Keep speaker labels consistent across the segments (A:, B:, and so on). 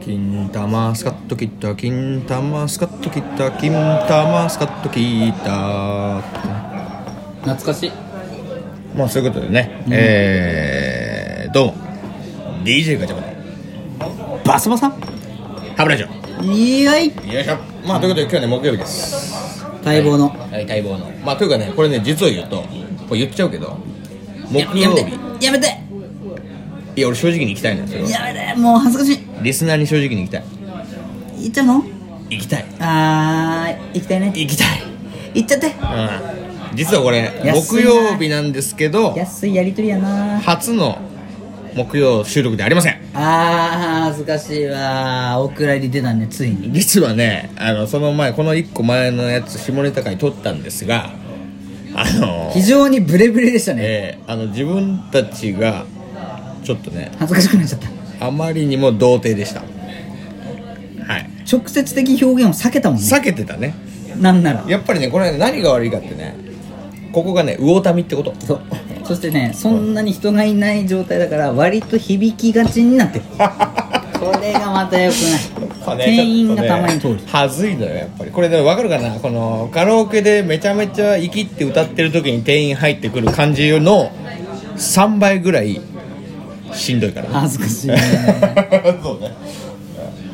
A: 金玉スカッと切った金玉スカッと切った金玉スカッと切った。
B: 懐かしい。
A: まあそういうことでね、えー、どうも。DJ ガチャバの
B: バサバサ
A: ハブラジオ。
B: いやい。
A: よいしょ。まあということで今日はね木曜日です。
B: 待望の。
A: はい。待望の。まあというかねこれね実を言うとこれ言っちゃうけど木曜日。
B: てやめて
A: いや俺正直に行きたいんですよ
B: やめてもう恥ずかし
A: リスナーに正直に行きたい。
B: い行っちゃうの？
A: 行きたい。
B: あー行きたいね。
A: 行きたい。
B: 行っちゃって。
A: うん。実はこれ木
B: 安いな。
A: 曜日なんですけど
B: 安いやりとりやな。
A: 初の木曜収録でありません。
B: あー恥ずかしいわ。お蔵入り出たねついに。
A: 実はねあのその前この1個前のやつ下ネタ会撮ったんですがあの
B: 非常にブレブレでしたね。
A: えーあの自分たちがちょっとね
B: 恥ずかしくなっちゃった。
A: あまりにも童貞でした。はい。
B: 直接的表現を避けたもんね。
A: 避けてたね。
B: なんなら。
A: やっぱりねこれね何が悪いかってねここがね魚民ってこと。
B: そう。そしてねそんなに人がいない状態だから割と響きがちになってる。これがまたよくない。店員がたまに通る。
A: るはずいのよやっぱり。これで分かるかな？このカラオケでめちゃめちゃ生きって歌ってる時に店員入ってくる感じの3倍ぐらいしんどいからね。
B: 恥ずかしいね。
A: そうね。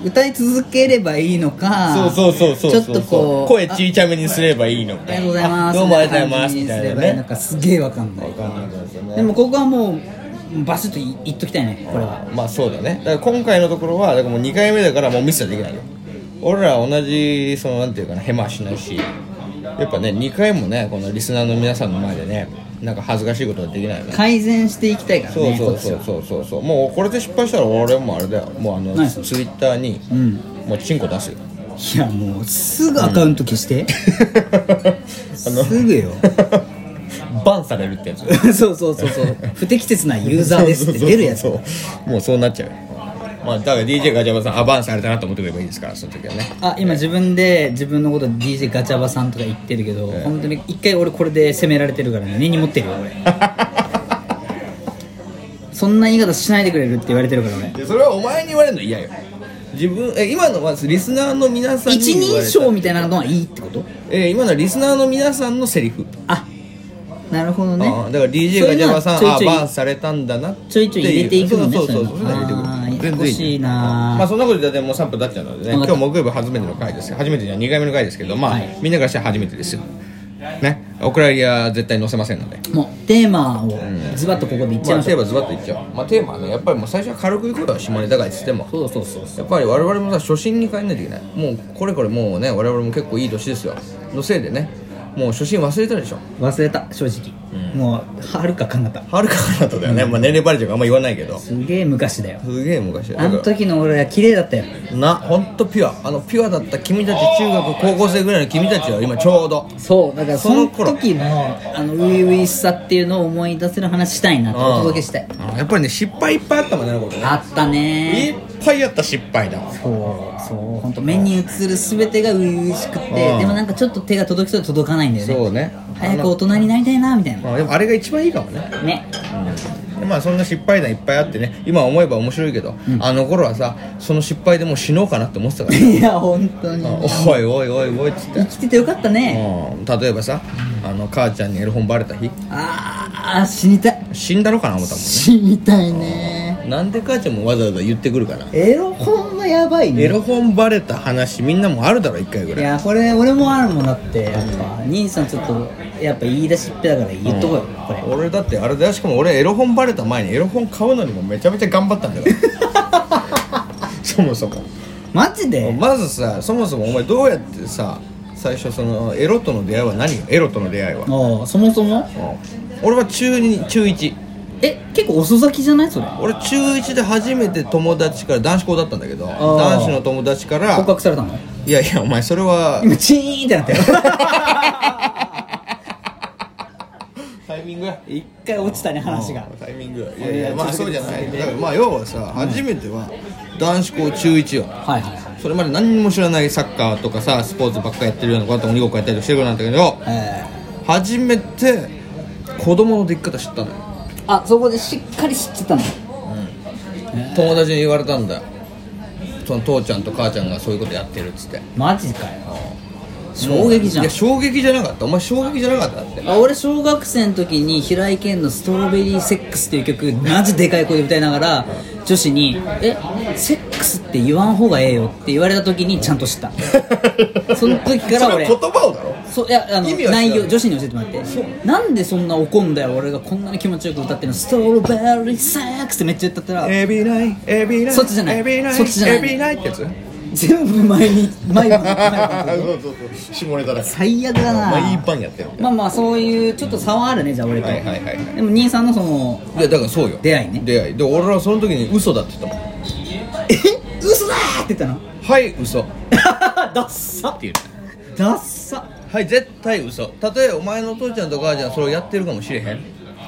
B: 歌い続ければいいのか
A: そうそうそうそう
B: ちょっとこう
A: 声ちいちゃめにすればいいのか。
B: ありがとうございます。
A: どうもありがとうございます。み
B: みた
A: たいなね。
B: いななんかすげえわかんない。
A: 分かんないですよね
B: でもここはもうバシッとい言っときたいねこれは。
A: まあそうだね。だから今回のところはだからもう2回目だからもうミスはできないよ。俺ら同じそのなんていうかなヘマはしないしやっぱね2回もねこのリスナーの皆さんの前でねなんか恥ずかしいことはできないよね。
B: 改善していきたいから
A: そう
B: ね
A: そうそうそう。そうそう。もうこれで失敗したら俺もあれだよ。もうあのツイッターに
B: うん。
A: もうチンコ出すよ。
B: いやもうすぐアカウント消して、
A: あの
B: すぐよ。
A: バンされるってやつ。
B: そうそうそうそう。不適切なユーザーですって出るやつ。
A: そうそうそう。もうそうなっちゃうよまあだから DJ ガチャバさんあバンされたなと思ってくればいいですからその時はね。
B: あ今自分で自分のこと DJ ガチャバさんとか言ってるけど、
A: ええ。
B: 本当に一回俺これで責められてるからね。根に持ってるよ俺。そんな言い方しないでくれるって言われてるから俺。
A: でそれはお前に言われるの嫌よ。自分え今のはリスナーの皆さんに
B: 一人称みたいなのはいいってこと？
A: え今のはリスナーの皆さんのセリフ、
B: あなるほどね。
A: あだから DJ ガチャバさんあバンされたんだな
B: ちょいちょい入れていくのね
A: そうそうそう
B: そう
A: 入れてくる
B: ややこしいな。
A: まあそんなことででもう3分経っちゃうのでね今日木曜日初めての回です初めてじゃ2回目の回ですけどまあ、
B: はい。
A: みんなからしたら初めてですよ。ね。お蔵入りは絶対載せませんので。
B: もうテーマをズバッとここで言っちゃい
A: まあ
B: ましょう、
A: テーマズバッといっちゃう。まあテーマはねやっぱりもう最初は軽くいこうよ下ネタ回っつっても。
B: そうそうそうそう。
A: やっぱり我々もさ初心に帰んないといけない。もうこれこれもうね我々も結構いい年ですよ。のせいでね。もう初心忘れたでしょ。
B: 忘れた正直、もうはるかかなった。
A: はるかかなとだよね、まあ年齢バレちゃうからあんま言わないけど。す
B: すげえ昔だよ。
A: げえ昔だ
B: あの時の俺は綺麗だったよ。
A: な本当ピュア。あのピュアだった君たち中学高校生ぐらいの君たちは今ちょうど。
B: そうだからその時のあの初々しさっていうのを思い出せる話したいなとお届けしたい。
A: あやっぱりね失敗いっぱいあったもんねあのことね。
B: あった
A: い
B: ね
A: っぱいあった失敗だ。
B: そうそう。本当目に映る全てが初々しくて
A: うん。
B: でもなんかちょっと手が届きそうで届かないんだよね。
A: そうね。
B: 早く大人になりたいなみたいな
A: あでもあれが一番いいかもね。
B: ね。
A: でまあそんな失敗談いっぱいあってね。今思えば面白いけど、あの頃はさその失敗でもう死のうかなって思ってたから。
B: いや本当に。
A: おいおいおいおいっつって。
B: 生きててよかったね。
A: うん。例えばさあの母ちゃんにエロ本バレた日。
B: ああ死にたい。
A: 死んだのかな思ったもんね。
B: 死にたいね。
A: なんで母ちゃんもわざわざ言ってくるかな。
B: エロ本はやばいね。
A: エロ本バレた話みんなもあるだろ一回ぐ
B: い
A: らい。
B: やこれ俺もあるもんだってやっぱ兄さんちょっとやっぱ言い出しっぺだから言っとこうよ。これ
A: 俺だってあれだよしかも俺エロ本バレた前にエロ本買うのにもめちゃめちゃ頑張ったんだから そもそも。
B: マジで？
A: まずさそもそもお前どうやってさ最初そのエロとの出会いは何よ？エロとの出会いは、
B: ああそもそも？
A: うん。俺は中2中1
B: え結構遅咲きじゃない？それ。
A: 俺中1で初めて友達から男子校だったんだけど
B: ー。
A: 男子の友達から
B: 告白されたの？
A: いやいやお前それは
B: 今チーンってなったよ
A: タイミングや。
B: 一回落ちたね話が。
A: タイミングい
B: いやいや
A: まあそうじゃない。だからまあ要はさ初めては男子校中1よ。
B: はいはいはい。
A: それまで何にも知らないサッカーとかさスポーツばっかやってるような子だと鬼ごっこやったりしてる子なんだけど
B: え
A: 初めて子供の出来方知ったのよ。
B: ー、あそこでしっかり知ってたの。
A: 友達に言われたんだよ。その父ちゃんと母ちゃんがそういうことやってるっつって。
B: マジかよ。衝撃じゃん。
A: いや衝撃じゃなかった。お前衝撃じゃなかったって。
B: あ俺小学生の時に平井堅の「ストロベリーセックス」っていう曲マジでかい声で歌いながら女子に「えセックスって言わん方がええよ」って言われた時にちゃんと知った。その時から俺。
A: 言葉をだろ。
B: そういやあの内容女子に教えてもらって。なんでそんな怒んだよ俺がこんなに気持ちよく歌ってるの「ストロベリーセックス」ってめっちゃ歌ったら
A: エビナイエビナイ
B: そっちじゃない。
A: エビナイ
B: そっちじゃない。
A: エビナイってやつ？
B: 全部前に前に前に
A: そうそうそう。下ネタだ。
B: 最悪だな。
A: まあいいパンやってる
B: まあまあそういうちょっと差はあるねじゃあ俺と、
A: はいはいはいはい。
B: でも兄さんのその
A: いやだからそうよ。
B: 出会いね。
A: 出会い。で俺はその時に嘘だって言ったもん。
B: え？嘘だーって言ったの？
A: はい嘘。
B: ダッサ
A: 言った。
B: ダッサ。
A: はい絶対嘘。たとえお前のお父ちゃんと母ちゃんそれをやってるかもしれへん。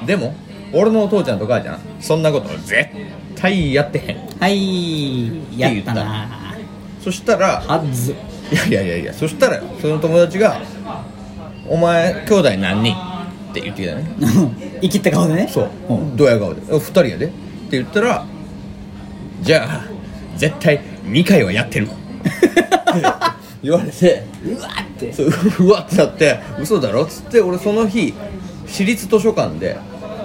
A: でも俺のお父ちゃんと母ちゃんそんなこと絶対やってへん。
B: はいやったな
A: そしたら
B: はず。
A: いやいやいやいやそしたらよその友達が「お前兄弟何人?」って言ってきたね。
B: 生きった顔でね？
A: そう。
B: うん。
A: ドヤ顔で「2人やで」って言ったら「じゃあ絶対2回はやってる」言われて
B: うわって。
A: そううわってなって嘘だろ？っつって俺その日私立図書館で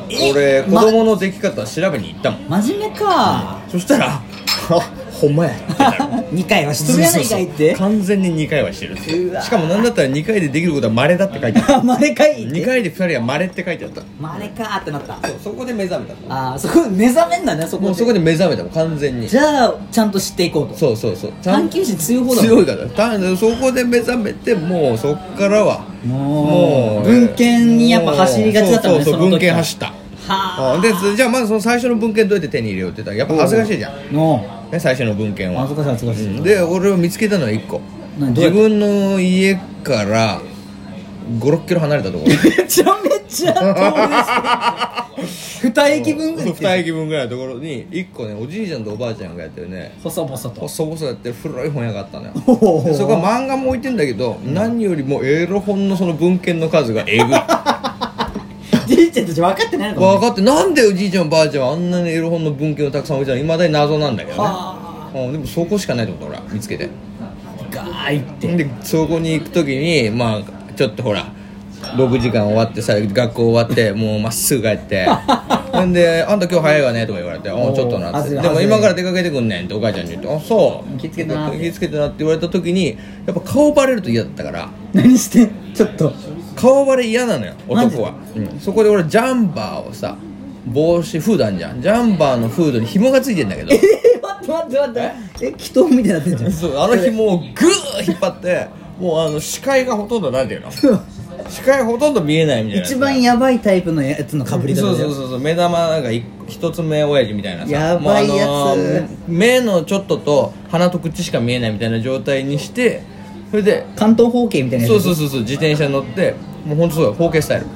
B: え
A: 俺子供の出来方調べに行ったもん、
B: 真面目か。
A: そしたら「あ ほんまや」ってなる
B: 2回はしとるやないかいって。
A: 完全に2回はしてるしかもなんだったら2回でできることは稀だって書いてある
B: あまれかいって。
A: 2回で2人は稀って書いてあった。
B: まれかーってなった。
A: そうそこで目覚めた
B: ああそこで目覚めんだねそこで。
A: もうそこで目覚めたもん完全に。
B: じゃあちゃんと知っていこうと。
A: そうそうそう。
B: 探求心強い方だ
A: 強いから。たそこで目覚めてもうそっからは
B: もう文献にやっぱ走りがちだったもんね
A: そうそうそう文献走った。
B: は
A: うんでじゃあまずその最初の文献どうやって手に入れようって言ったらやっぱ恥ずかしいじゃん、ね、最初の文献は。
B: 恥ずかしい恥ずかしい。
A: うん。で俺を見つけたのは1個。自分の家から56キロ離れたところ。
B: めちゃめちゃ遠いです2駅分ぐらい
A: 2駅分ぐらいのところに1個ねおじいちゃんとおばあちゃんがやってるね。
B: 細々と。
A: 細々やってる古い本屋があったのよ。そこは漫画も置いてんだけど、何よりもエロ本のその文献の数がえぐい
B: ちゃんたち分かってないのかも
A: 分かってなんでおじいちゃんおばあちゃんはあんなにエロ本の文献をたくさん置いてたの？いまだに謎なんだけどね。
B: は
A: うんでもそこしかないと思った俺は見つけて。
B: ガーいって。
A: でそこに行く時にまあちょっとほら6時間終わってさ学校終わってもうまっすぐ帰って。ほ んで「あんた今日早いわね」とか言われて「おうちょっとな」って「
B: はずい
A: でも今から出かけてくんねん」ってお母ちゃんに言って「あそう。
B: 気ぃつけてな。
A: 気ぃつけてな」って言われた時にやっぱ顔バレると嫌だったから。
B: 何してちょっと
A: 顔バレ嫌なのよ男は、うん。そこで俺ジャンバーをさ帽子フードあんじゃん。ジャンバーのフードに紐がついてんだけど。
B: え待って待って待って。え？祈祷みたいになってんじゃん。
A: そうあの紐をグー引っ張ってもうあの視界がほとんどなんていうの？視界ほとんど見えないみたいな
B: 一番やばいタイプのやつのかぶり方だよ
A: そうそうそうそう目玉が一一つ目親父みたいなさ。
B: やばいやつ。
A: あのー目のちょっとと鼻と口しか見えないみたいな状態にしてそれで
B: 関東方形みたいな
A: そうそうそうそう自転車に乗ってもう本当そうよ。包茎スタイル。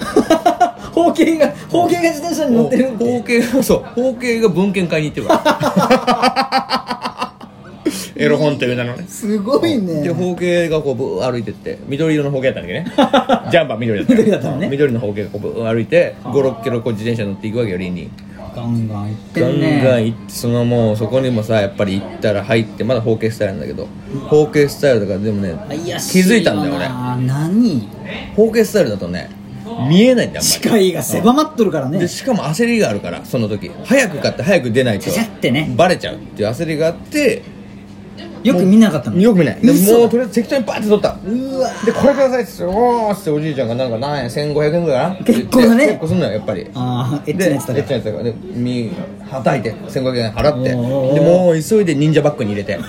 B: 方形が方形が自転車に乗ってるん
A: 包
B: で
A: 茎がそう包茎が文献会に行ってるから エロ本という名のね。
B: すごいね。
A: で包茎がこうブー歩いてって緑色の包茎だったんだけどね。ジャンパー緑だった
B: 緑だったのね。
A: 緑の包茎がこうブー歩いて56キロこう自転車乗っていくわけよ林に
B: ガンガンいって
A: ガン
B: ん。ね
A: ガン行ってそのもうそこにもさやっぱり行ったら入ってまだ包茎スタイルなんだけど包茎スタイルだからでもね気づいたんだよ
B: 俺。何？
A: 俺包茎スタイルだとね見えないんだ
B: 視界が狭まっとるからね。
A: でしかも焦りがあるからその時。早く買って早く出ないと。バレちゃうっていう焦りがあって
B: よく見なかったの。
A: よく見ない。もうとりあえず適当にバーって取った。
B: うわ。
A: でこれくださいっつっておーっつっておじいちゃんがなんか何円1500円ぐらいかな。
B: 結構だね。
A: 結構すんのよやっぱり。
B: ああエッチなやつだ
A: でエッチなやつだから。でみはたいて1500円払って。でもう急いで忍者バッグに入れて。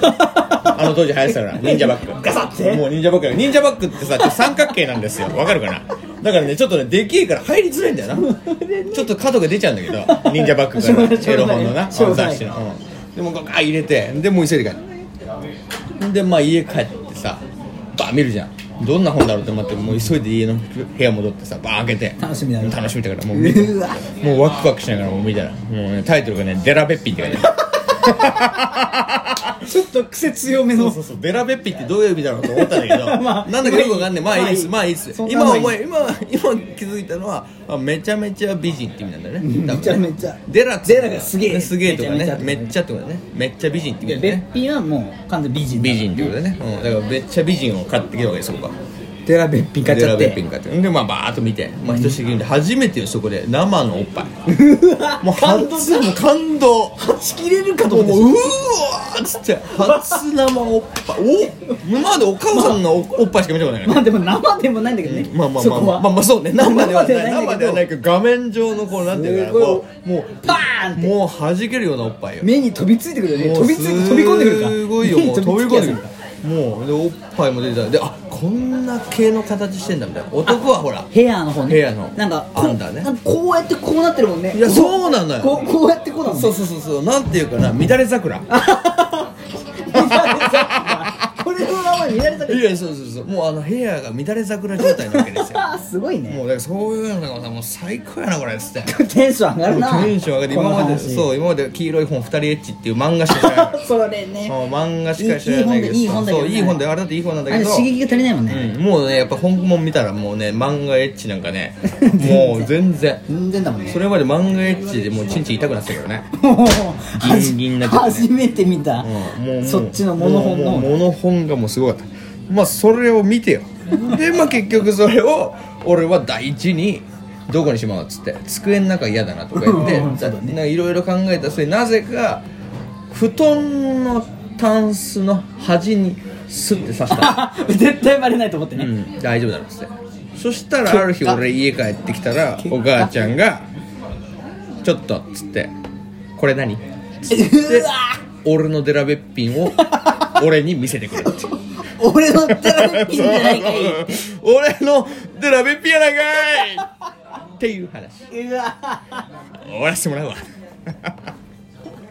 A: あの当時流行ってたから忍者バッグ。
B: ガサッて。
A: もう忍者バッグ忍者バッグってさ三角形なんですよ。わかるかな？だからねちょっとねでけえから入りづらいんだよな。ちょっと角が出ちゃうんだけど忍者バッグからエロ本のな雑誌の、うん、でもガー入れて。でもう急いで帰ってでまあ家帰ってさバー見るじゃん。どんな本だろうって思ってもう急いで家の部屋戻ってさバー開けて。
B: 楽しみだね。
A: 楽しみだからもう見て。
B: うわ。
A: もうワクワクしながらもう見たらもう、ね、タイトルがね「デラべっぴん」って書いてあ
B: ちょっと癖強めの。
A: そうそうそう。ベラベッピってどういう意味だろうと思ったんだけど、
B: まあ
A: なんだかよくわかんない。まあいいです。ま
B: まあいい
A: あいいです。今思い今今気づいたのはあめちゃめちゃ美人って意味なんだよね。
B: めちゃめちゃ。
A: デラ
B: デラがすげえ。
A: すげえとかね。
B: め
A: っちゃってことだね。めっちゃ美人って意味だ
B: べっ
A: よね
B: ぴんはもう完全美人
A: 美人ってことだね、うん、だからめっちゃ美人を買ってきたわけです僕は
B: デラべっぴん買っちゃっ
A: デラベッピ
B: て
A: ン買って。でまあバーッと見て、まあ、ひとしきりで初めてよそこで。生のおっぱい。もう
B: 感動
A: 初もう感動。
B: はち切れるかと
A: もう
B: 思って
A: うわーっつって。初生おっぱい。お今までお母さんのおおっぱいしか見たことないから
B: まあでも生でもないんだけどね。
A: まあまあまあまあまあまあそうね。生ではない。生
B: 生ではない
A: けど。画面上のこうなんていうかこうもう
B: パーンって。
A: もう弾けるようなおっぱいよ。
B: 目に飛びついてくるよね。
A: もう
B: 飛びついて飛び込んでくるか。
A: すごいよもう。飛び込んでくるもうでおっぱいも出てた。であこんな系の形してんだみたいな。男はほら。
B: ヘアの方ね。
A: ヘアの。
B: なんかこ
A: アンダーね。
B: なんかこうやってこうなってるもんね。
A: いやそうなのよ。
B: こうこうやってこうだもんね。
A: そうそうそうそう。なんていうかな乱れ桜。
B: これの名前見られたく
A: い。やそうそうそう。もうあのヘアが乱れ桜状態なわけですよ。
B: あ すごいね。
A: もうだからそういうのがさもう最高やなこれ。っつって
B: テンション上がるな。
A: テンション上がって今までそう今まで黄色い本二人エッチっていう漫画しか知らない
B: それね。
A: もう漫画しか知らないけど。
B: いいいい本だいい本だけどね
A: そういい本であれだっていい本なんだけど。
B: 刺激が足りないもんね。
A: うん、もうねやっぱ本物見たらもうね漫画エッチなんかね。もう全然。
B: 全然だもんね。
A: それまで漫画エッチでもうチンチン痛くなってたからね。
B: も う
A: ギンギンになね。
B: 初めて見た、
A: うん。もう
B: そっちのモノホンの。
A: モノホンがもうすごかったまあそれを見てよ。でまあ結局それを俺は第一にどこにしまうっつって机の中嫌だなとか言っていろいろ考えた末なぜか布団のタンスの端にスッて刺した。
B: 絶対バレないと思ってね、
A: うん、大丈夫だろっつって。そしたらある日俺家帰ってきたらお母ちゃんが「ちょっと」っつって「これ何?」つって 俺のデラべっぴんを俺に見せてくれって
B: 俺のテラピンじゃないかい。
A: 俺のデラべっぴんやないかい。っていう話。
B: うわ。
A: 終わらせてもらうわ